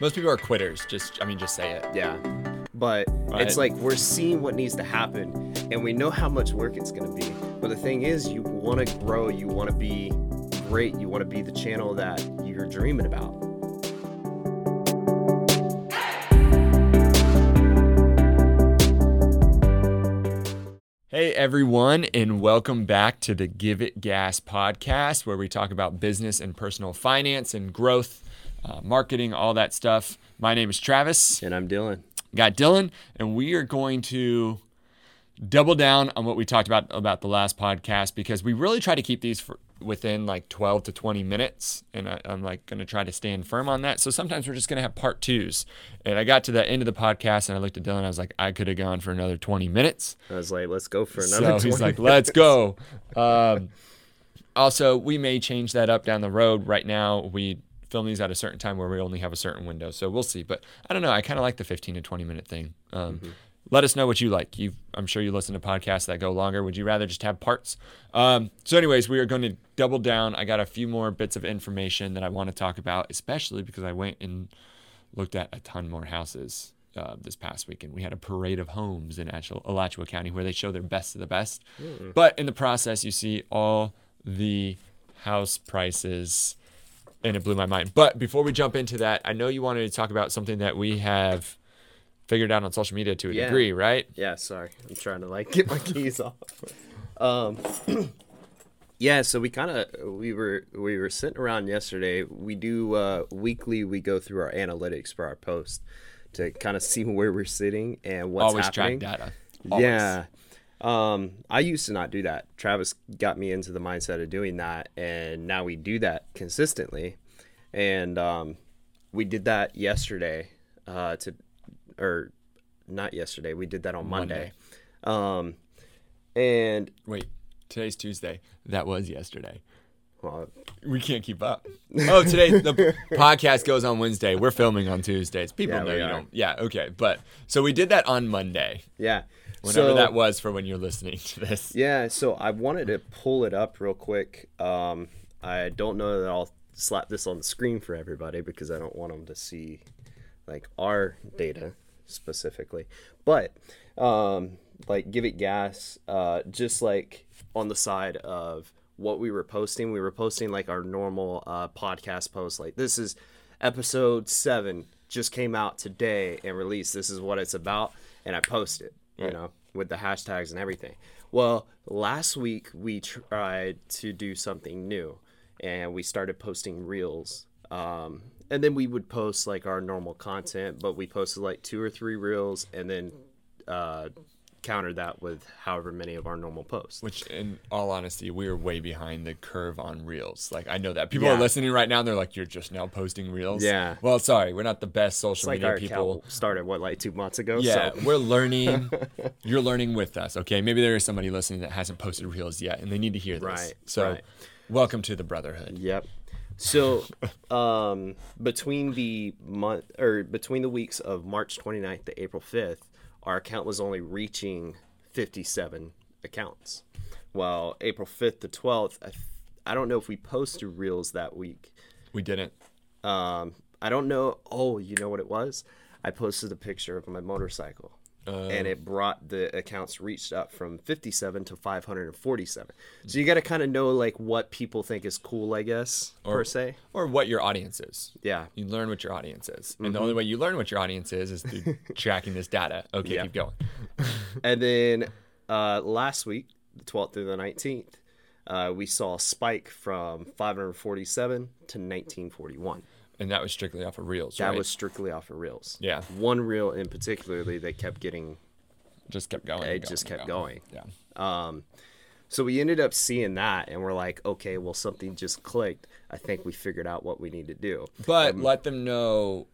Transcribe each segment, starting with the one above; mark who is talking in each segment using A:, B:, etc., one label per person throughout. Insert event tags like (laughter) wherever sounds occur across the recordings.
A: Most people are quitters. Just, I mean, just say it.
B: Yeah. But
A: Right.
B: it's like we're seeing what needs to happen and we know how much work it's going to be. But the thing is, you want to grow, you want to be great, you want to be the channel that you're dreaming about.
A: Hey everyone, and welcome back to the Give It Gas podcast, where we talk about business and personal finance and growth, uh, marketing, all that stuff. My name is Travis.
B: And I'm Dylan.
A: Got Dylan, and we are going to double down on what we talked about about the last podcast because we really try to keep these for, within like 12 to 20 minutes and I, i'm like going to try to stand firm on that so sometimes we're just going to have part twos and i got to the end of the podcast and i looked at dylan i was like i could have gone for another 20 minutes
B: I was like, let's go for another
A: so he's
B: 20
A: like let's go um, also we may change that up down the road right now we film these at a certain time where we only have a certain window so we'll see but i don't know i kind of like the 15 to 20 minute thing um, let us know what you like you i'm sure you listen to podcasts that go longer would you rather just have parts um, so anyways we are going to double down i got a few more bits of information that i want to talk about especially because i went and looked at a ton more houses uh, this past weekend. We had a parade of homes in Alachua, Alachua County where they show their best of the best. But in the process, you see all the house prices, and it blew my mind. But before we jump into that, I know you wanted to talk about something that we have figured out on social media to a
B: Yeah.
A: degree, right?
B: Yeah, sorry. I'm trying to like get my (laughs) keys off. Um (clears throat) Yeah, so we kind of we were we were sitting around yesterday. We do uh weekly we go through our analytics for our post to kind of see (laughs) where we're sitting and what's
A: Always
B: happening.
A: track data. Always.
B: Yeah. Um, I used to not do that. Travis got me into the mindset of doing that, and now we do that consistently. And um, we did that yesterday, uh, to or not yesterday. We did that on Monday. Um, and
A: Wait, today's Tuesday. That was yesterday.
B: well,
A: We can't keep up. Oh, today (laughs) the podcast goes on Wednesday. We're filming on Tuesdays. People
B: Yeah,
A: know you don't. Yeah, okay. But so we did that on Monday,
B: yeah.
A: Whenever
B: so,
A: that was for when you're listening to this. (laughs)
B: Yeah, so I wanted to pull it up real quick. Um, I don't know that I'll slap this on the screen for everybody because I don't want them to see like our data specifically. But um, like give it gas, uh, just like on the side of what we were posting, we were posting like our normal uh, podcast post. Like this is episode seven, just came out today and released. This is what it's about, and I post it. You know, with the hashtags and everything. Well, last week we tried to do something new, and we started posting reels. Um, and then we would post like our normal content, but we posted like two or three reels, and then uh, countered that with however many of our normal posts.
A: Which, in all honesty, we are way behind the curve on reels. Like I know that people
B: Yeah.
A: are listening right now. and They're like, "You're just now posting reels."
B: Yeah.
A: Well, sorry, we're not the best social
B: like
A: media people.
B: started what like two months ago.
A: Yeah,
B: so.
A: we're learning. (laughs) You're learning with us, okay? Maybe there is somebody listening that hasn't posted reels yet, and they need to hear this.
B: Right,
A: So,
B: right.
A: welcome to the brotherhood.
B: Yep. So, um, between the month or between the weeks of March 29th to April 5th, our account was only reaching 57 accounts. Well, April 5th to 12th, I, I don't know if we posted reels that week.
A: We didn't.
B: Um, I don't know. Oh, you know what it was? I posted a picture of my motorcycle. And it brought the accounts reached up from 57 to 547. So you got to kind of know like what people think is cool, I guess, per se.
A: Or what your audience is.
B: Yeah.
A: You learn what your audience is, and
B: Mm-hmm.
A: the only way you learn what your audience is is through (laughs) tracking this data. Okay,
B: Yeah.
A: keep going. (laughs)
B: And then uh, last week, the 12th through the 19th, uh, we saw a spike from 547 to 1941.
A: And that was strictly off of reels,
B: That
A: right?
B: was strictly off of reels.
A: Yeah.
B: One reel in particularly they kept getting
A: just kept going.
B: It just kept
A: and
B: going.
A: Yeah.
B: Um, So we ended up seeing that, and we're like, okay, well, something just clicked. I think we figured out what we need to do.
A: But let them know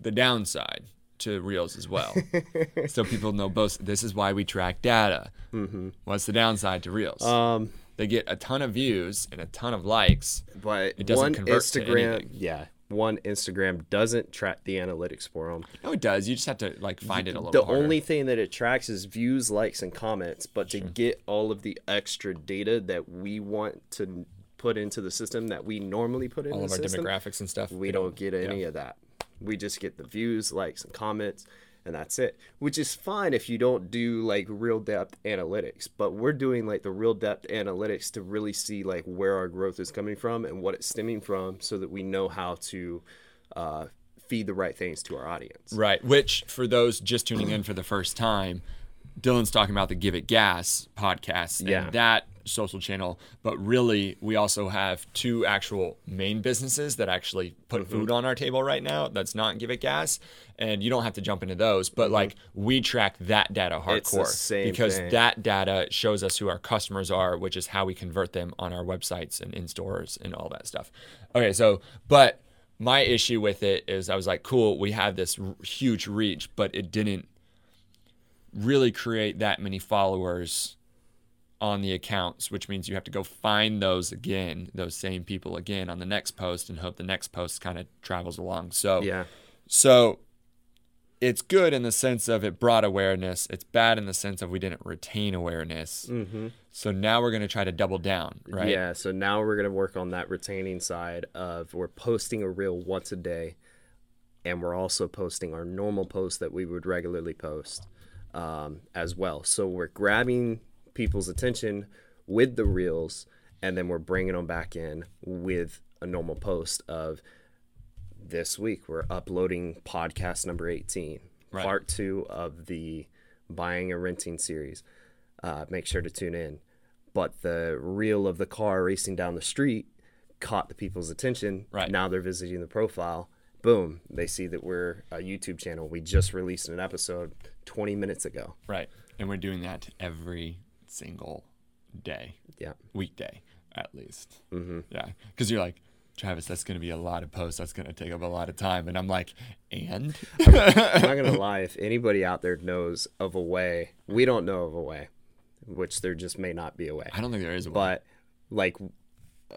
A: the downside to reels as well, (laughs) so people know both. This is why we track data. Mm-hmm. What's the downside to reels?
B: Um,
A: they get a ton of views and a ton of likes.
B: but
A: It doesn't
B: one
A: convert to
B: Instagram,
A: anything.
B: yeah, one Instagram doesn't track the analytics for them.
A: No, it does. You just have to like find it a little.
B: The
A: harder.
B: only thing that it tracks is views, likes, and comments. But to get all of the extra data that we want to put into the system that we normally put in
A: all
B: the
A: of our
B: system,
A: demographics and stuff.
B: we don't get any of that. We just get the views, likes, and comments, and that's it. Which is fine if you don't do like real depth analytics. But we're doing like the real depth analytics to really see like where our growth is coming from and what it's stemming from, so that we know how to uh, feed the right things to our audience.
A: Right. Which, for those just tuning in for the first time, Dylan's talking about the Give It Gas podcast and
B: Yeah.
A: that social channel. But really, we also have two actual main businesses that actually put
B: Mm-hmm.
A: food on our table right now. That's not Give It Gas. And you don't have to jump into those. But like, we track that data hardcore
B: Mm-hmm. It's the same
A: because
B: thing.
A: that data shows us who our customers are, which is how we convert them on our websites and in stores and all that stuff. Okay. So, but my issue with it is I was like, cool, we have this r- huge reach, but it didn't really create that many followers on the accounts, which means you have to go find those again, those same people again on the next post and hope the next post kind of travels along. So,
B: Yeah.
A: so it's good in the sense of it brought awareness. It's bad in the sense of we didn't retain awareness.
B: Mm-hmm.
A: So now we're going to try to double down, right?
B: Yeah, so now we're gonna work on that retaining side of we're posting a reel once a day, and we're also posting our normal posts that we would regularly post um, as well. So we're grabbing people's attention with the reels, and then we're bringing them back in with a normal post of this week we're uploading podcast number 18
A: Right.
B: part two of the buying and renting series uh, make sure to tune in but the reel of the car racing down the street caught the people's attention
A: Right.
B: now they're visiting the profile boom they see that we're a youtube channel we just released an episode 20 minutes ago
A: Right. And we're doing that every single day.
B: yeah
A: weekday at least. Mm-hmm. Yeah, because you're like, Travis, that's going to be a lot of posts. That's going to take up a lot of time. And I'm like, and
B: i'm not gonna lie if anybody out there knows of a way we don't know of a way which there just may not be a way
A: I don't think there is a way.
B: but like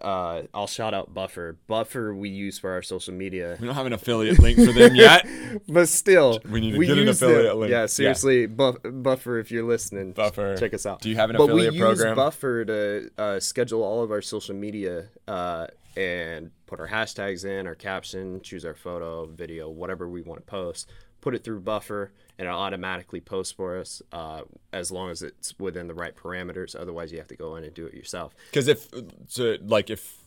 B: uh I'll shout out Buffer. Buffer we use for our social media.
A: We don't have an affiliate link for them yet. (laughs)
B: But still,
A: We need to get an
B: use them.
A: affiliate link.
B: Yeah,
A: Yeah.
B: seriously, Buff, Buffer if you're listening,
A: Buffer.
B: check us out.
A: Do you have an
B: but
A: affiliate
B: we
A: program?
B: use Buffer to uh, schedule all of our social media uh, and put our hashtags in, our caption, choose our photo, video, whatever we want to post. Put it through Buffer, and it automatically posts for us uh, as long as it's within the right parameters. Otherwise, you have to go in and do it yourself.
A: Because if, so like, if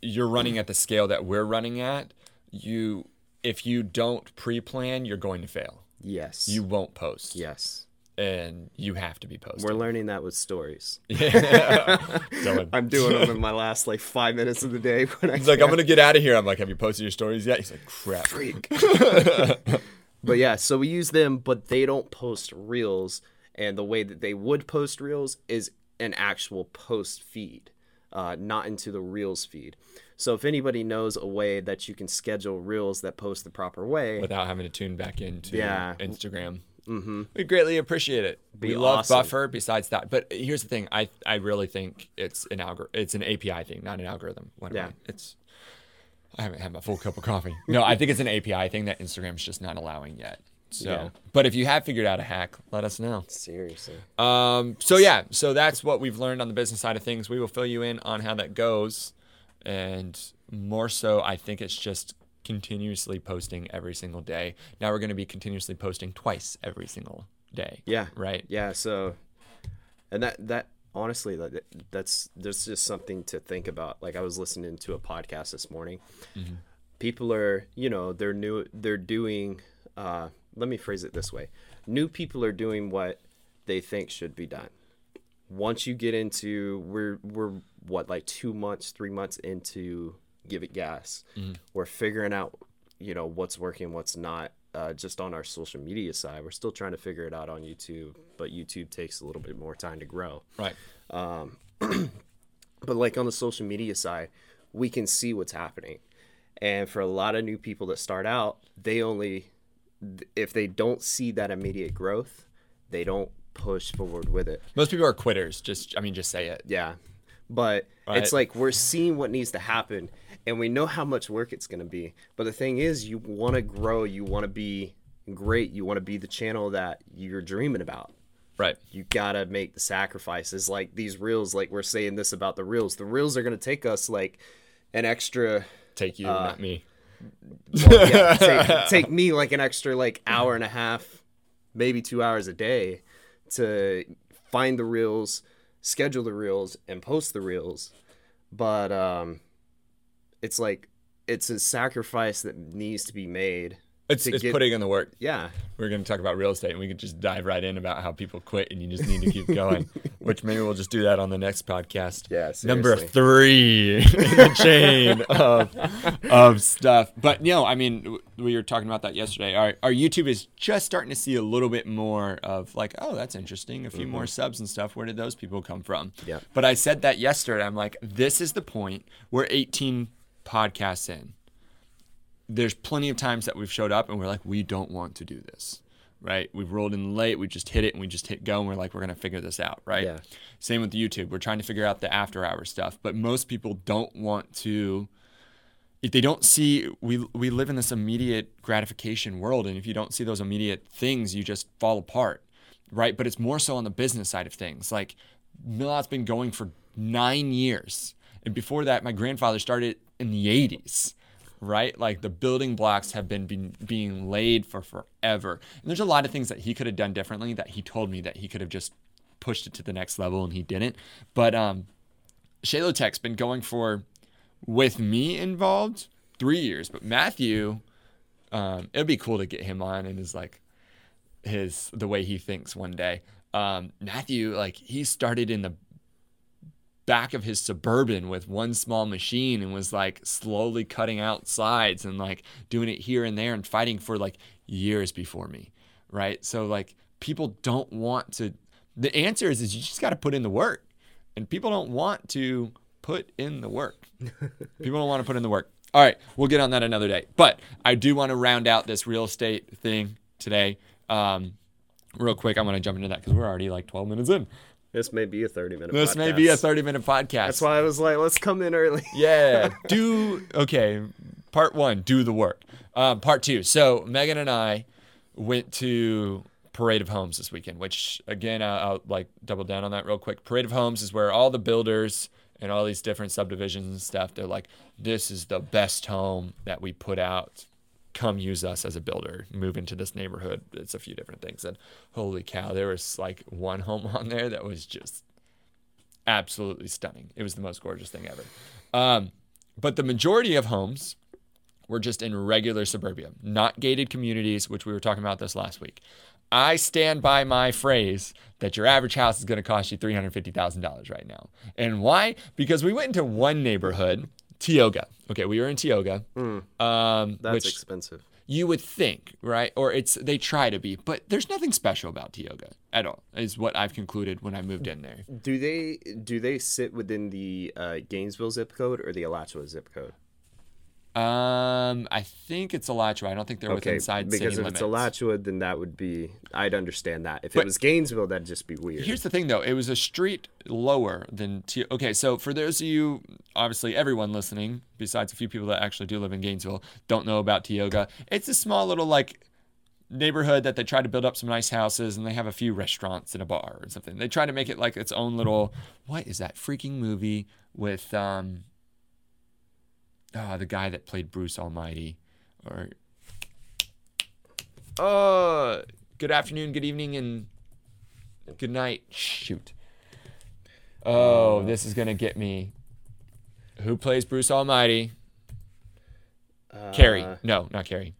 A: you're running at the scale that we're running at, you, if you don't pre-plan, you're going to fail.
B: Yes.
A: You won't post.
B: Yes.
A: And you have to be posting.
B: We're learning that with stories. (laughs)
A: Dylan.
B: I'm doing them in my last like five minutes of the day when I
A: He's like, I'm gonna get out of here. I'm like, have you posted your stories yet? He's like, crap.
B: freak. (laughs) but yeah, so we use them, but they don't post reels, and the way that they would post reels is an actual post feed, uh, not into the reels feed. So if anybody knows a way that you can schedule reels that post the proper way,
A: Without having to tune back into
B: Yeah.
A: Instagram. Mm-hmm. We greatly appreciate it.
B: Be
A: we love
B: awesome.
A: Buffer. Besides that, but here's the thing: I I really think it's an algor- It's an API thing, not an algorithm. What
B: Yeah.
A: I? It's. I haven't had my full cup of coffee. No, I think it's an API thing that Instagram's just not allowing yet. So,
B: Yeah.
A: but if you have figured out a hack, let us know.
B: seriously,
A: Um, so yeah, so that's what we've learned on the business side of things. We will fill you in on how that goes, and more so, I think it's just continuously posting every single day. Now we're going to be continuously posting twice every single day.
B: yeah,
A: Right.
B: yeah. So, and that that honestly, that that's that's just something to think about. Like I was listening to a podcast this morning. People are, you know, they're new. They're doing. Uh, let me phrase it this way: new people are doing what they think should be done. Once you get into, we're we're what like two months, three months into give it gas. We're figuring out, you know, what's working, what's not. Uh, just on our social media side, we're still trying to figure it out on YouTube, but YouTube takes a little bit more time to grow.
A: Right. (clears throat)
B: But like on the social media side, we can see what's happening. And for a lot of new people that start out, they only if they don't see that immediate growth, they don't push forward with it.
A: Most people are quitters. Just, I mean, just say it.
B: Yeah. But it's like we're seeing what needs to happen and we know how much work it's going to be. But the thing is, you want to grow, you want to be great, you want to be the channel that you're dreaming about.
A: Right.
B: You got to make the sacrifices like these reels like we're saying this about the reels. The reels are going to take us like an extra
A: Take you,
B: Uh,
A: not me.
B: well, (laughs) yeah, take, take me like an extra like hour and a half, maybe two hours a day to find the reels, schedule the reels, and post the reels. But um, it's like it's a sacrifice that needs to be made.
A: It's, it's
B: get-
A: putting in the work.
B: Yeah,
A: We're going to talk about real estate, and we could just dive right in about how people quit, and you just need to keep going. (laughs) which maybe we'll just do that on the next podcast.
B: Yeah,
A: number three in the chain of of stuff. But you know, I mean, we were talking about that yesterday. Our our YouTube is just starting to see a little bit more of like, oh, that's interesting. A few mm-hmm. more subs and stuff. Where did those people come from?
B: Yep.
A: But I said that yesterday. I'm like, this is the point. We're 18 podcasts in there's plenty of times that we've showed up and we're like, we don't want to do this, right? We've rolled in late, we just hit it and we just hit go and we're like, we're gonna figure this out, right?
B: Yeah.
A: Same with YouTube. We're trying to figure out the after hour stuff, but most people don't want to. If they don't see, we we live in this immediate gratification world, and if you don't see those immediate things, you just fall apart, right? But it's more so on the business side of things. Like Mil-Out's been going for nine years, and before that, my grandfather started in the '80s right? Like the building blocks have been, being laid for forever. And there's a lot of things that he could have done differently that he told me that he could have just pushed it to the next level and he didn't. But um Shalo-Tek's been going for with me involved three years. But Matthew, um, it'd be cool to get him on and his like his the way he thinks one day. Um, Matthew, like he started in the back of his suburban with one small machine and was like slowly cutting out sides and like doing it here and there and fighting for like years before me right? So like people don't want to the answer is is you just got to put in the work. And people don't want to put in the work. (laughs) People don't want to put in the work. All right we'll get on that another day. But i do want to round out this real estate thing today. Um real quick i'm going to jump into that because we're already like 12 minutes in
B: this may be a thirty minute.
A: this may be a
B: podcast.
A: 30 minute podcast
B: That's why I was like, let's come in early. (laughs)
A: yeah. (laughs) Do okay. Part one, do the work. Um, part two. So Megan and I went to Parade of Homes this weekend, which again, I'll, I'll like double down on that real quick. Parade of Homes is where all the builders and all these different subdivisions and stuff. They're like, this is the best home that we put out. Come use us as a builder. Move into this neighborhood. It's a few different things. And holy cow, there was like one home (laughs) on there that was just absolutely stunning. It was the most gorgeous thing ever. Um, but the majority of homes were just in regular suburbia, not gated communities, which we were talking about this last week. I stand by my phrase that your average house is going to cost you $350,000 right now. And why? Because we went into one neighborhood, Tioga. Okay, we were in Tioga. Um,
B: That's expensive.
A: you would think, right? Or it's they try to be, but there's nothing special about Tioga at all. Is what I've concluded when I moved in there.
B: Do they do they sit within the uh, Gainesville zip code or the Alachua zip code?
A: Um, I think it's Alachua. I don't think they're within inside
B: because
A: city
B: if
A: limits.
B: it's Alachua, then that would be I'd understand that. If
A: But-
B: it was Gainesville, that'd just be weird.
A: Here's the thing, though. It was a street lower than T. Okay, so for those of you, obviously everyone listening, besides a few people that actually do live in Gainesville, don't know about Tioga. It's a small little like neighborhood that they try to build up some nice houses, and they have a few restaurants and a bar or something. They try to make it like its own little. What is that freaking movie with um? Ah, the guy that played Bruce Almighty, or. Uh, good afternoon, good evening, and good night. Shoot. Oh, this is gonna get me. Who plays Bruce Almighty? Carrey.
B: Uh,
A: No, not Carrey.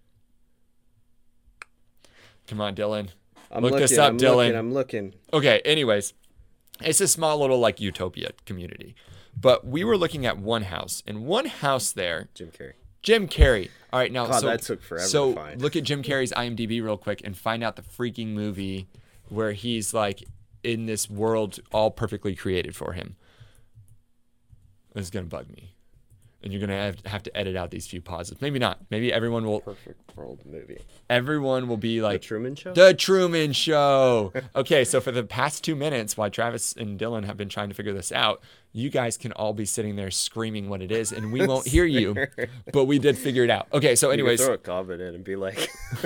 A: Come on, Dylan.
B: I'm
A: Look
B: looking,
A: this up,
B: I'm
A: Dylan.
B: Looking, I'm looking.
A: Okay, anyways, it's a small little like utopia community. But we were looking at one house, and one house there,
B: Jim Carrey.
A: Jim Carrey. All right, now
B: God,
A: so,
B: that took forever
A: So
B: to find.
A: look at Jim Carrey's IMDb real quick and find out the freaking movie where he's like in this world all perfectly created for him. This is gonna bug me, and you're gonna have, have to edit out these few pauses. Maybe not. Maybe everyone will.
B: Perfect world movie.
A: Everyone will be like The
B: Truman Show.
A: the Truman Show. (laughs) Okay, so for the past two minutes, while Travis and Dylan have been trying to figure this out, you guys can all be sitting there screaming what it is, and we won't hear you. (laughs) But we did figure it out. Okay, so anyways,
B: throw a comment in and be like, (laughs)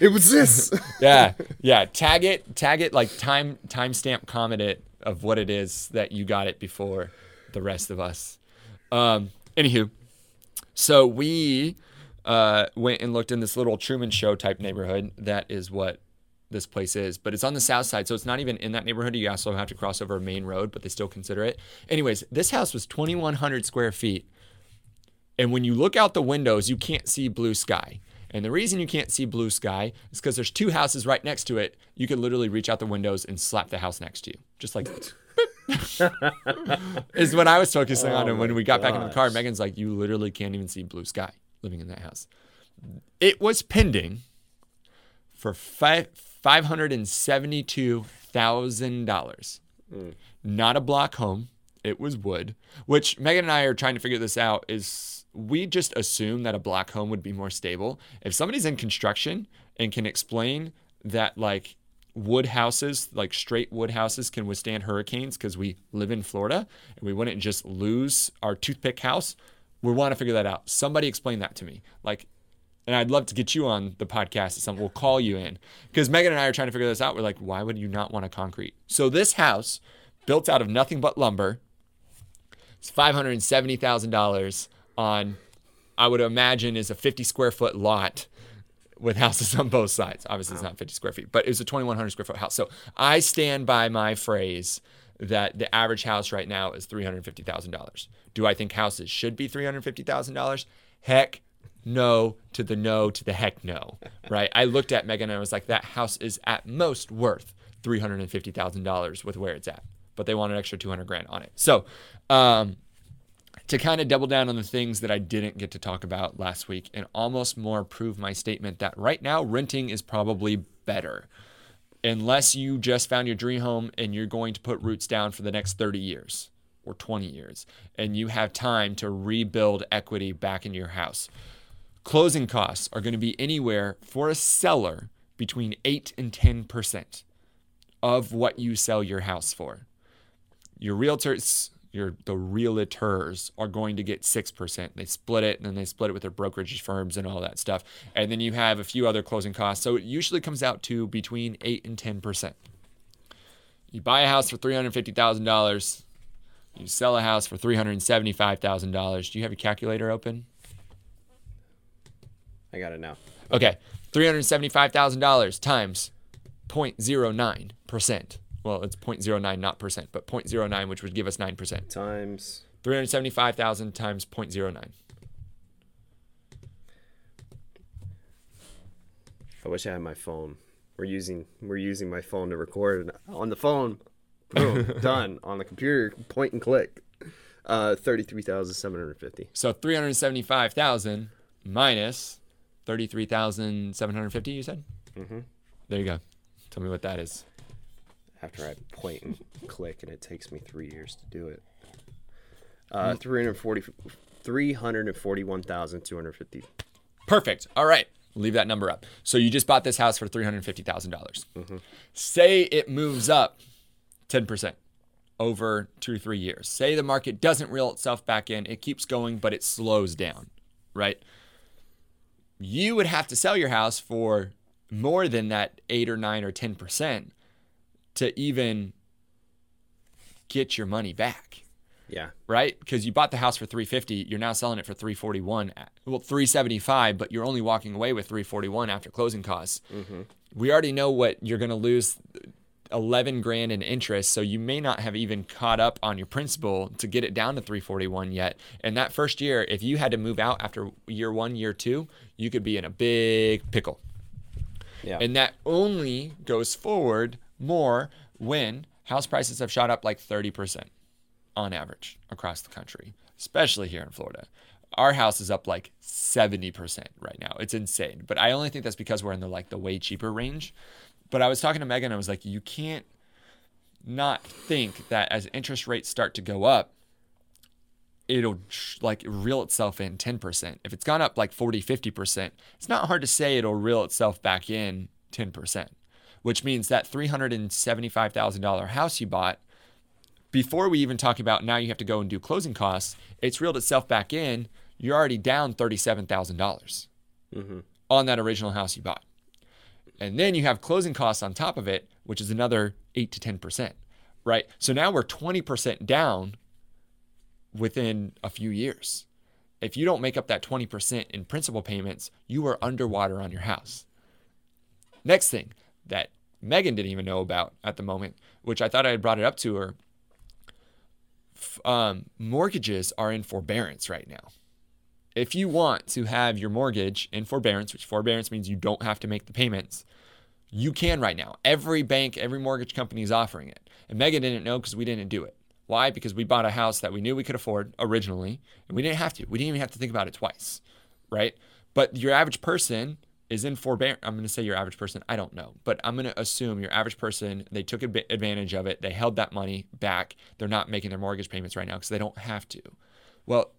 B: "It was this."
A: yeah, yeah. Tag it, tag it like time timestamp comment it of what it is that you got it before the rest of us. Um, anywho, so we uh, went and looked in this little Truman Show type neighborhood. That is what this place is, but it's on the south side, so it's not even in that neighborhood. You also have to cross over a main road, but they still consider it. Anyways, this house was 2,100 square feet, and when you look out the windows, you can't see blue sky. And the reason you can't see blue sky is because there's two houses right next to it. You could literally reach out the windows and slap the house next to you, just like (laughs) is when I was focusing on.
B: Oh
A: And when we got back in the car. Megan's like, "You literally can't even see blue sky living in that house." It was pending for five five hundred and seventy two thousand dollars. Mm. Not a block home. It was wood, which Megan and I are trying to figure this out. Is we just assume that a block home would be more stable. If somebody's in construction and can explain that like wood houses, like straight wood houses, can withstand hurricanes because we live in Florida and we wouldn't just lose our toothpick house, we want to figure that out. Somebody explain that to me. Like and I'd love to get you on the podcast at some. We'll call you in because Megan and I are trying to figure this out. We're like, why would you not want a concrete? So this house, built out of nothing but lumber, it's five hundred and seventy thousand dollars on, I would imagine, is a fifty square foot lot with houses on both sides. Obviously, it's not fifty square feet, but it was a twenty one hundred square foot house. So I stand by my phrase that the average house right now is three hundred fifty thousand dollars. Do I think houses should be three hundred fifty thousand dollars? Heck no to the no to the heck no, (laughs) right? I looked at Megan and I was like, that house is at most worth three hundred and fifty thousand dollars with where it's at, but they want an extra two hundred grand on it. So, um, to kind of double down on the things that I didn't get to talk about last week and almost more prove my statement that right now renting is probably better. Unless you just found your dream home and you're going to put roots down for the next 30 years or 20 years and you have time to rebuild equity back into your house. Closing costs are going to be anywhere for a seller between 8 and 10% of what you sell your house for your realtors your the realtors are going to get 6% they split it and then they split it with their brokerage firms and all that stuff. And then you have a few other closing costs. So it usually comes out to between 8 and 10% you buy a house for $350000 you sell a house for $375000 do you have your calculator open?
B: I got it now.
A: Okay, three hundred seventy-five thousand dollars times 0.09 percent. Well, it's 0.09, not percent, but 0.09, which would give us nine percent.
B: Times
A: Three hundred seventy-five thousand times 0.09.
B: I wish I had my phone. We're using we're using my phone to record on the phone. Boom, (laughs) done on the computer. Point and click. Uh, thirty-three thousand seven hundred fifty.
A: So three hundred seventy-five thousand minus thirty-three thousand seven hundred fifty. You said.
B: Mhm.
A: There you go. Tell me what that is.
B: After I point and (laughs) click, and it takes me three years to do it. Uh, 340, 341,250.
A: Perfect. All right. Leave that number up. So you just bought this house for $350,000. dollars Say it moves up 10% over two or three years. Say the market doesn't reel itself back in, it keeps going, but it slows down, right? You would have to sell your house for more than that eight or nine or 10% to even get your money back
B: Yeah.
A: right? Because you bought the house for 350, you're now selling it for 341, at- uh, well 375, but you're only walking away with 341 after closing costs. Mm-hmm. We already know what you're going to lose 11 grand in interest, so you may not have even caught up on your principal to get it down to 341 yet. And that first year, if you had to move out after year 1, year 2, you could be in a big pickle.
B: Yeah.
A: And that only goes forward more when house prices have shot up like 30% on average across the country, especially here in Florida. Our house is up like 70% right now. It's insane. But I only think that's because we're in the like the way cheaper range. But I was talking to Megan, I was like, you can't not think that as interest rates start to go up, it'll like reel itself in 10%. If it's gone up like 40, 50%, it's not hard to say it'll reel itself back in 10%, which means that $375,000 house you bought, before we even talk about now you have to go and do closing costs, it's reeled itself back in. You're already down $37,000 mm-hmm. on that original house you bought. And then you have closing costs on top of it, which is another 8 to 10%, right? So now we're 20% down within a few years. if you don't make up that 20% in principal payments, you are underwater on your house. Next thing that Megan didn't even know about at the moment, which I thought I had brought it up to her, um, mortgages are in forbearance right now. If you want to have your mortgage in forbearance, which forbearance means you don't have to make the payments, you can right now. Every bank, every mortgage company is offering it. And Megan didn't know because we didn't do it. Why? Because we bought a house that we knew we could afford originally, and we didn't have to. We didn't even have to think about it twice, right? But your average person is in forbearance. I'm going to say your average person. I don't know, but I'm going to assume your average person, they took advantage of it. They held that money back. They're not making their mortgage payments right now because they don't have to. Well,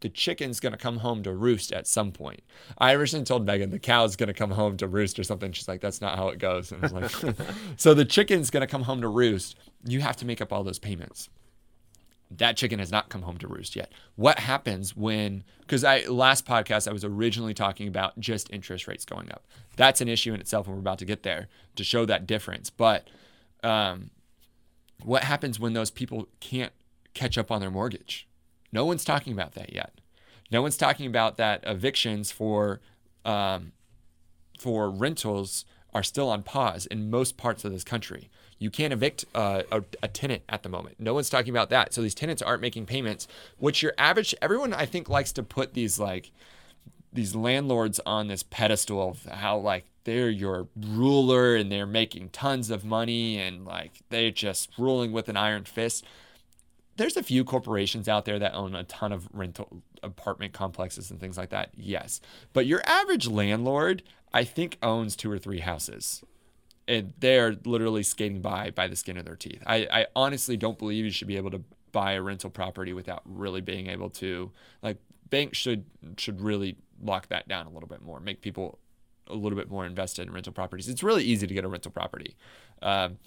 A: the chicken's going to come home to roost at some point. I originally told Megan the cow's going to come home to roost or something. She's like, that's not how it goes. And I was like, (laughs) so the chicken's going to come home to roost. You have to make up all those payments. That chicken has not come home to roost yet. What happens when, because I, last podcast, I was originally talking about just interest rates going up. That's an issue in itself, and we're about to get there to show that difference. But um, what happens when those people can't catch up on their mortgage? No one's talking about that yet. No one's talking about that evictions for um, for rentals are still on pause in most parts of this country. You can't evict uh, a, a, tenant at the moment. No one's talking about that. So these tenants aren't making payments, which your average everyone I think likes to put these like these landlords on this pedestal of how like they're your ruler and they're making tons of money and like they're just ruling with an iron fist there's a few corporations out there that own a ton of rental apartment complexes and things like that. Yes. But your average landlord, I think, owns two or three houses. And they're literally skating by by the skin of their teeth. I, I honestly don't believe you should be able to buy a rental property without really being able to like banks should should really lock that down a little bit more, make people a little bit more invested in rental properties. It's really easy to get a rental property. Um,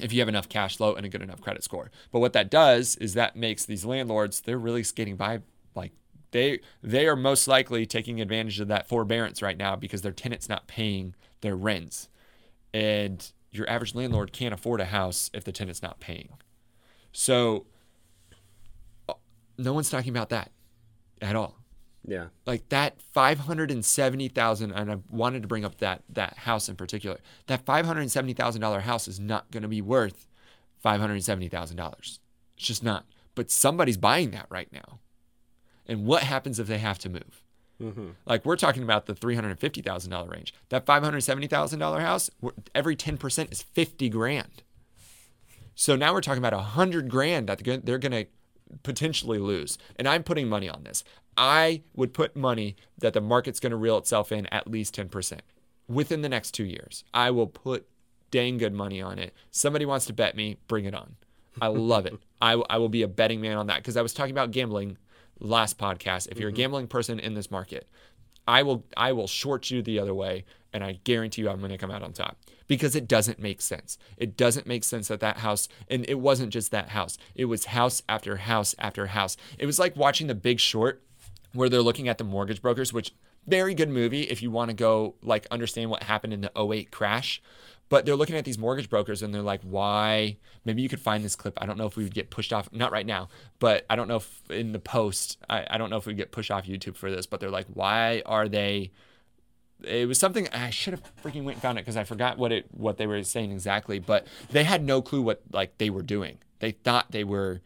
A: if you have enough cash flow and a good enough credit score. But what that does is that makes these landlords they're really skating by like they they are most likely taking advantage of that forbearance right now because their tenant's not paying their rents. And your average landlord can't afford a house if the tenant's not paying. So no one's talking about that at all.
B: Yeah.
A: Like that 570,000 and I wanted to bring up that that house in particular. That $570,000 house is not going to be worth $570,000. It's just not. But somebody's buying that right now. And what happens if they have to move? Mm-hmm. Like we're talking about the $350,000 range. That $570,000 house, every 10% is 50 grand. So now we're talking about 100 grand that they're going to potentially lose. And I'm putting money on this. I would put money that the market's going to reel itself in at least 10% within the next two years. I will put dang good money on it. Somebody wants to bet me, bring it on. I love it. (laughs) I, I will be a betting man on that because I was talking about gambling last podcast. If you're mm-hmm. a gambling person in this market, I will I will short you the other way, and I guarantee you I'm going to come out on top because it doesn't make sense. It doesn't make sense that that house, and it wasn't just that house. It was house after house after house. It was like watching The Big Short where they're looking at the mortgage brokers, which very good movie if you want to go like understand what happened in the 08 crash. But they're looking at these mortgage brokers and they're like, why? Maybe you could find this clip. I don't know if we would get pushed off, not right now, but I don't know if in the post, I, I don't know if we get pushed off YouTube for this, but they're like, why are they? It was something I should have freaking went and found it because I forgot what it what they were saying exactly, but they had no clue what like they were doing. They thought they were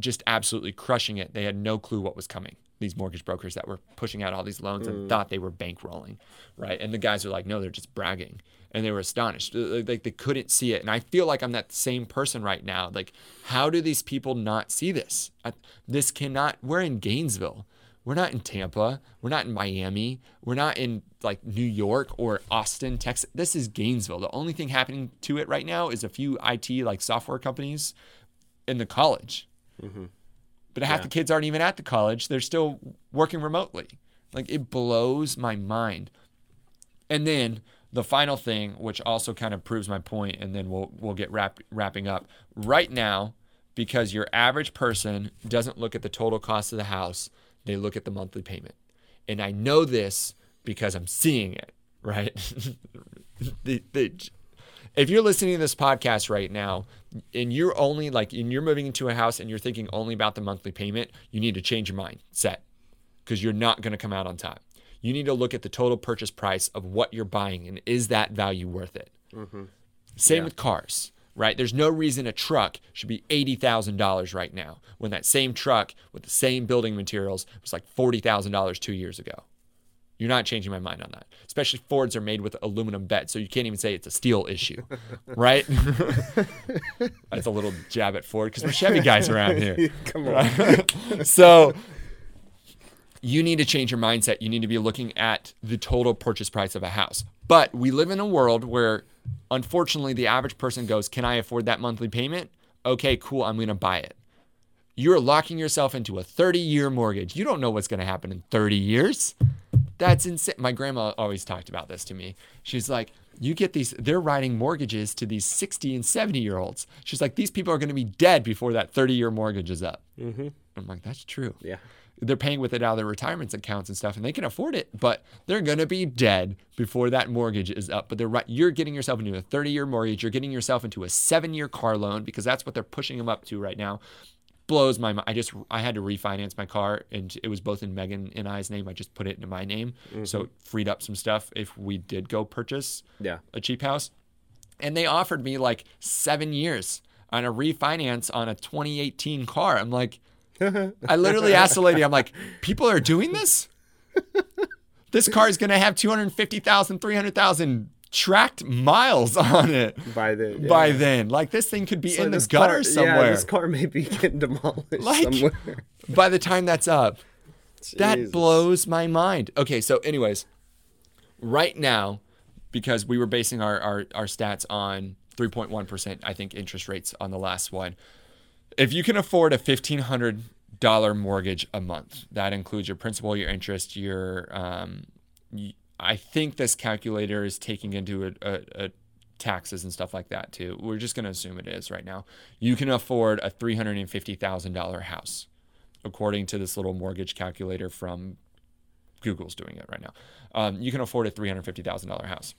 A: just absolutely crushing it. They had no clue what was coming these mortgage brokers that were pushing out all these loans and mm. thought they were bankrolling, right? And the guys are like, no, they're just bragging, and they were astonished, like they couldn't see it. And I feel like I'm that same person right now. Like, how do these people not see this? I, this cannot. We're in Gainesville. We're not in Tampa. We're not in Miami. We're not in like New York or Austin, Texas. This is Gainesville. The only thing happening to it right now is a few IT like software companies in the college. Mm-hmm but half yeah. the kids aren't even at the college. They're still working remotely. Like it blows my mind. And then the final thing, which also kind of proves my point, and then we'll we'll get wrap, wrapping up. Right now, because your average person doesn't look at the total cost of the house, they look at the monthly payment. And I know this because I'm seeing it, (laughs) right? (laughs) the, the, if you're listening to this podcast right now and you're only like and you're moving into a house and you're thinking only about the monthly payment, you need to change your mind. Set. because you're not going to come out on top. You need to look at the total purchase price of what you're buying and is that value worth it? Mm-hmm. Same with cars, right? There's no reason a truck should be $80,000 right now when that same truck with the same building materials was like $40,000 two years ago. You're not changing my mind on that. Especially Fords are made with aluminum bed, so you can't even say it's a steel issue, (laughs) right? (laughs) That's a little jab at Ford because we're Chevy guys around here. (laughs)
B: Come on.
A: so you need to change your mindset. You need to be looking at the total purchase price of a house. But we live in a world where, unfortunately, the average person goes, Can I afford that monthly payment? Okay, cool. I'm going to buy it. You're locking yourself into a 30 year mortgage. You don't know what's going to happen in 30 years. That's insane. My grandma always talked about this to me. She's like, you get these, they're writing mortgages to these 60 and 70 year olds. She's like, these people are going to be dead before that 30 year mortgage is up. Mm-hmm. I'm like, that's true.
B: Yeah.
A: They're paying with it out of their retirement accounts and stuff, and they can afford it, but they're going to be dead before that mortgage is up. But they're right. You're getting yourself into a 30 year mortgage. You're getting yourself into a seven year car loan because that's what they're pushing them up to right now blows my mind. I just I had to refinance my car, and it was both in Megan and I's name. I just put it into my name, so mm-hmm. it freed up some stuff if we did go purchase
B: Yeah.
A: a cheap house. And they offered me like seven years on a refinance on a 2018 car. I'm like, I literally asked the lady, I'm like, people are doing this? This car is gonna have 250,000, 300,000 tracked miles on it
B: By then. yeah.
A: by then. Like this thing could be
B: So
A: in the gutter
B: car,
A: somewhere.
B: Yeah, this car may be getting demolished
A: Like-
B: somewhere.
A: by the time that's up. That blows my mind. Okay, so anyways, right now, because we were basing our, our, our stats on 3.1%, I think, interest rates on the last one. If you can afford a $1,500 mortgage a month, that includes your principal, your interest, your, um, I think this calculator is taking into a, a, a taxes and stuff like that too. We're just going to assume it is right now. You can afford a $350,000 house according to this little mortgage calculator from Google's doing it right now. Um, you can afford a $350,000 house.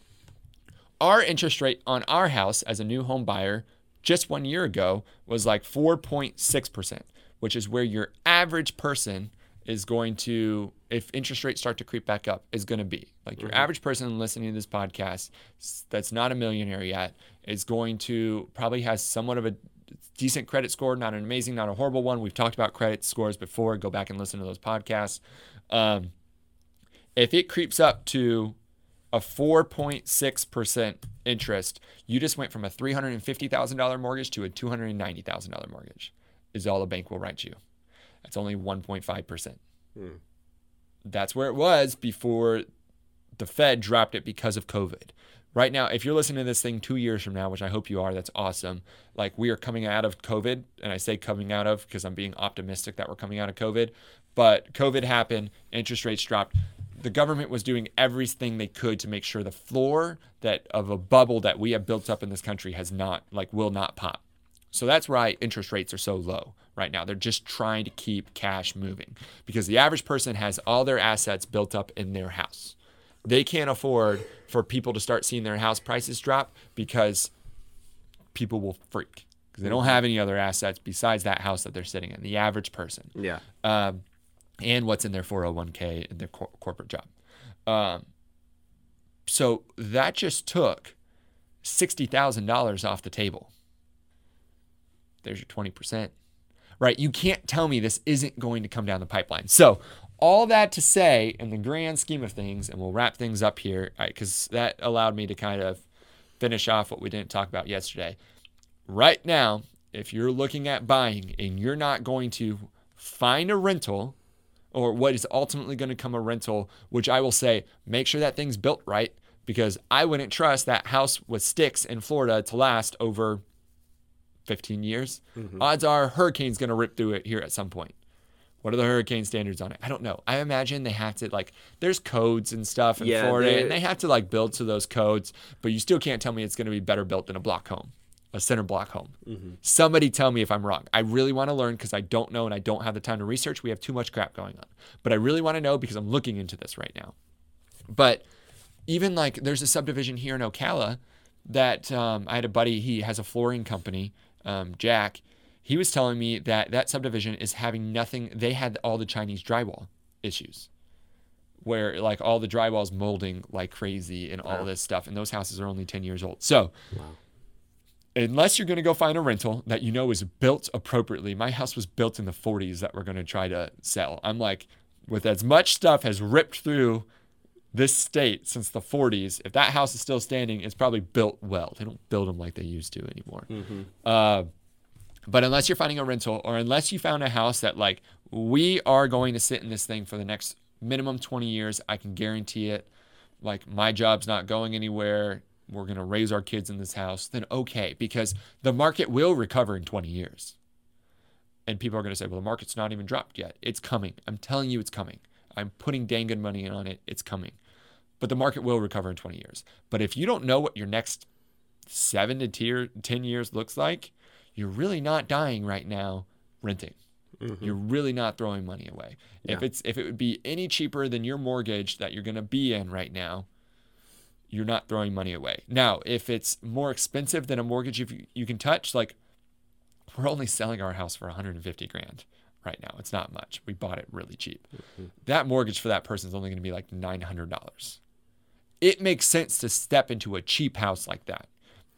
A: Our interest rate on our house as a new home buyer just one year ago was like 4.6%, which is where your average person is going to, if interest rates start to creep back up, is going to be. Like your average person listening to this podcast that's not a millionaire yet is going to probably has somewhat of a decent credit score, not an amazing, not a horrible one. We've talked about credit scores before. Go back and listen to those podcasts. Um, if it creeps up to a 4.6% interest, you just went from a $350,000 mortgage to a $290,000 mortgage, is all the bank will write you. That's only 1.5%. Hmm. That's where it was before the Fed dropped it because of COVID. Right now, if you're listening to this thing two years from now, which I hope you are, that's awesome. Like we are coming out of COVID, and I say coming out of because I'm being optimistic that we're coming out of COVID. But COVID happened, interest rates dropped. The government was doing everything they could to make sure the floor that of a bubble that we have built up in this country has not, like, will not pop. So that's why interest rates are so low right now. They're just trying to keep cash moving because the average person has all their assets built up in their house. They can't afford for people to start seeing their house prices drop because people will freak because they don't have any other assets besides that house that they're sitting in. The average person
B: Yeah.
A: um, and what's in their 401k and their cor- corporate job. Um, so that just took $60,000 off the table. There's your 20%. Right? You can't tell me this isn't going to come down the pipeline. So, all that to say, in the grand scheme of things, and we'll wrap things up here, because that allowed me to kind of finish off what we didn't talk about yesterday. Right now, if you're looking at buying and you're not going to find a rental or what is ultimately going to come a rental, which I will say, make sure that thing's built right because I wouldn't trust that house with sticks in Florida to last over 15 years. Mm-hmm. Odds are hurricane's going to rip through it here at some point. What are the hurricane standards on it? I don't know. I imagine they have to like there's codes and stuff in
B: Yeah,
A: Florida and they have to like build to those codes, but you still can't tell me it's going to be better built than a block home, a cinder block home. Somebody tell me if I'm wrong. I really want to learn because I don't know and I don't have the time to research. We have too much crap going on. But I really want to know because I'm looking into this right now. But even like there's a subdivision here in Ocala that um, I had a buddy. He has a flooring company, um, Jack. He was telling me that that subdivision is having nothing. They had all the Chinese drywall issues where like all the drywall's molding like crazy and all
B: Wow.
A: this stuff. And those houses are only 10 years old. So
B: Wow.
A: Unless you're going to go find a rental that you know is built appropriately, my house was built in the 40s that we're going to try to sell. I'm like, with as much stuff has ripped through this state since the 40s, if that house is still standing, it's probably built well. They don't build them like they used to anymore. Uh, but unless you're finding a rental or unless you found a house that like we are going to sit in this thing for the next minimum 20 years, I can guarantee it. Like my job's not going anywhere. We're going to raise our kids in this house. Then okay, because the market will recover in 20 years. And people are going to say, well, the market's not even dropped yet. It's coming. I'm telling you, it's coming. I'm putting dang good money on it. It's coming. But the market will recover in 20 years. But if you don't know what your next seven to tier, 10 years looks like, you're really not dying right now renting. Mm-hmm. You're really not throwing money away. If it's if it would be any cheaper than your mortgage that you're going to be in right now, you're not throwing money away. Now, if it's more expensive than a mortgage if you, you can touch, like we're only selling our house for 150 grand right now. It's not much. We bought it really cheap. Mm-hmm. That mortgage for that person is only going to be like $900. It makes sense to step into a cheap house like that.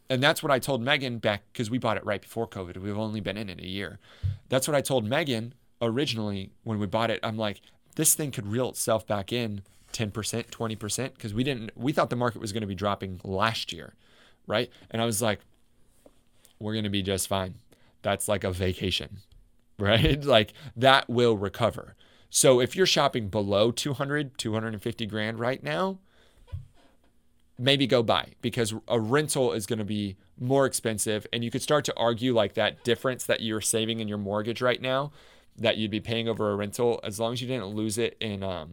A: And that's what I told Megan back because we bought it right before COVID. We've only been in it a year. That's what I told Megan originally when we bought it. I'm like, this thing could reel itself back in 10%, 20% because we didn't, we thought the market was going to be dropping last year. Right. And I was like, we're going to be just fine. That's like a vacation, (laughs) right? like that will recover. So if you're shopping below 200, 250 grand right now, maybe go buy because a rental is going to be more expensive and you could start to argue like that difference that you're saving in your mortgage right now that you'd be paying over a rental as long as you didn't lose it in um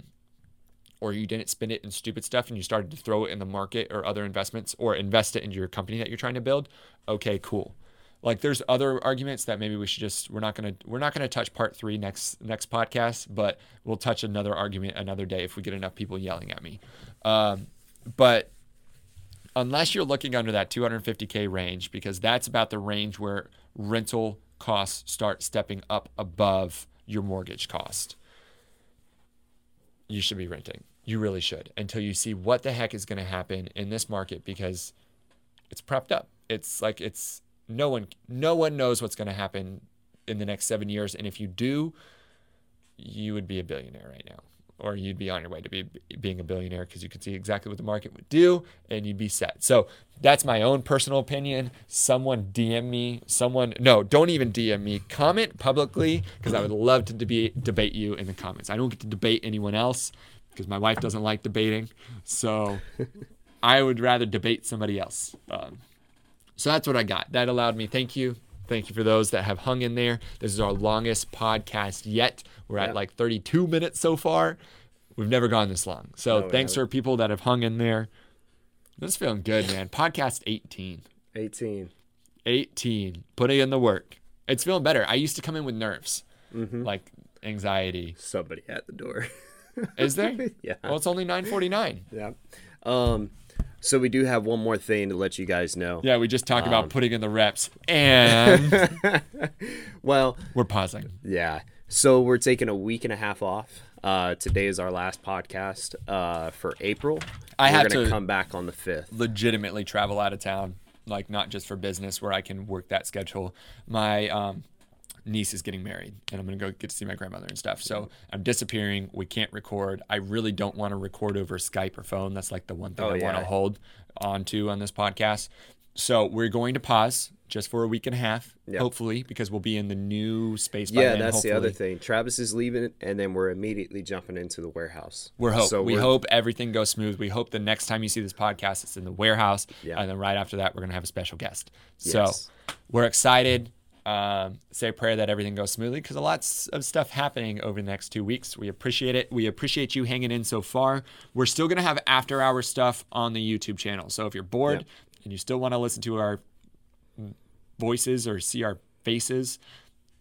A: or you didn't spend it in stupid stuff and you started to throw it in the market or other investments or invest it into your company that you're trying to build okay cool. Like there's other arguments that maybe we should just we're not to we're not to touch part 3 next next podcast but we'll touch another argument another day if we get enough people yelling at me. Um, but unless you're looking under that 250k range because that's about the range where rental costs start stepping up above your mortgage cost you should be renting. You really should until you see what the heck is going to happen in this market because it's prepped up. It's like it's no one no one knows what's going to happen in the next 7 years and if you do you would be a billionaire right now or you'd be on your way to be being a billionaire because you could see exactly what the market would do and you'd be set. So that's my own personal opinion. Someone DM me, someone no, don't even DM me. Comment publicly because I would love to debate debate you in the comments. I don't get to debate anyone else because my wife doesn't like debating. So (laughs) I would rather debate somebody else. Um, so that's what I got. That allowed me. Thank you. Thank you for those that have hung in there. This is our longest podcast yet. We're at like 32 minutes so far. We've never gone this long. So
B: No,
A: thanks for people that have hung in there. This is feeling good, man. Podcast 18.
B: 18.
A: 18. Putting in the work. It's feeling better. I used to come in with nerves,
B: Mm-hmm.
A: like anxiety.
B: Somebody at the door.
A: Is there? (laughs)
B: yeah.
A: Well, it's only 9:49.
B: Yeah. Um, so we do have one more thing to let you guys know.
A: Yeah, we just talked about
B: Um,
A: putting in the reps, and (laughs)
B: Well,
A: we're pausing.
B: yeah. So we're taking a week and a half off. Uh, today is our last podcast uh, for April.
A: I have to-
B: come back on the fifth.
A: legitimately travel out of town, like not just for business where I can work that schedule. My um, niece is getting married and I'm going to go get to see my grandmother and stuff. So I'm disappearing. We can't record. I really don't want to record over Skype or phone. That's like the one thing
B: Oh,
A: I want to hold on to on this podcast. So we're going to pause just for a week and a half,
B: Yeah.
A: hopefully, because we'll be in the new space by
B: Yeah,
A: then,
B: that's the other thing. Travis is leaving, and then we're immediately jumping into the warehouse.
A: We're hope.
B: So
A: we
B: we're-
A: hope everything goes smooth. We hope the next time you see this podcast, it's in the warehouse,
B: Yeah.
A: and then right after that, we're gonna have a special guest.
B: Yes.
A: So we're excited. Um, say a prayer that everything goes smoothly because a lot of stuff happening over the next two weeks. We appreciate it. We appreciate you hanging in so far. We're still gonna have after hour stuff on the YouTube channel. So if you're bored and you still want to listen to our voices or see our faces,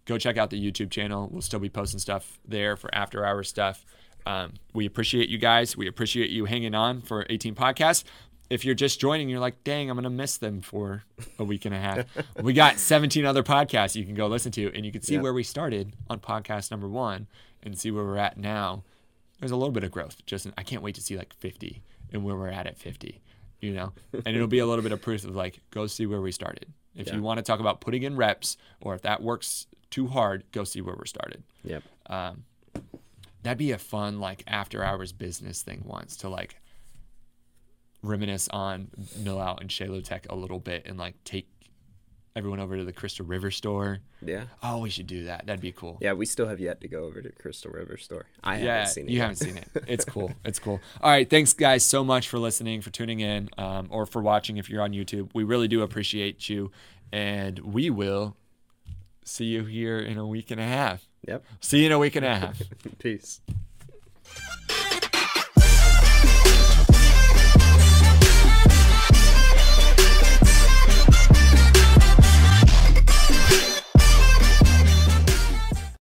A: go check out the YouTube channel. We'll still be posting stuff there for after hour stuff. Um, we appreciate you guys. We appreciate you hanging on for 18 podcasts. If you're just joining, you're like, dang, I'm going to miss them for a week and a half. we got (laughs) 17 other podcasts you can go listen to, and you can see
B: Yep.
A: where we started on podcast number one and see where we're at now. there's a little bit of growth. Justin, I can't wait to see like 50 and where we're at at 50, you know, and it'll be a little bit of proof of like go see where we started. If
B: Yeah.
A: you want to talk about putting in reps, or if that works too hard, go see where we're started.
B: Yep.
A: Um, that'd be a fun like after hours business thing once to like reminisce on Mil-Out and Shalo-Tek a little bit and like take everyone over to the Crystal River store.
B: Yeah.
A: Oh, we should do that. That'd be cool.
B: Yeah, we still have yet to go over to Crystal River store. I
A: Yeah,
B: haven't seen it.
A: you
B: yet.
A: haven't seen it. (laughs) It's cool. It's cool. All right, thanks guys so much for listening, for tuning in, um, or for watching if you're on YouTube. We really do appreciate you, and we will see you here in a week and a half.
B: Yep.
A: See you in a week and a half. (laughs)
B: Peace.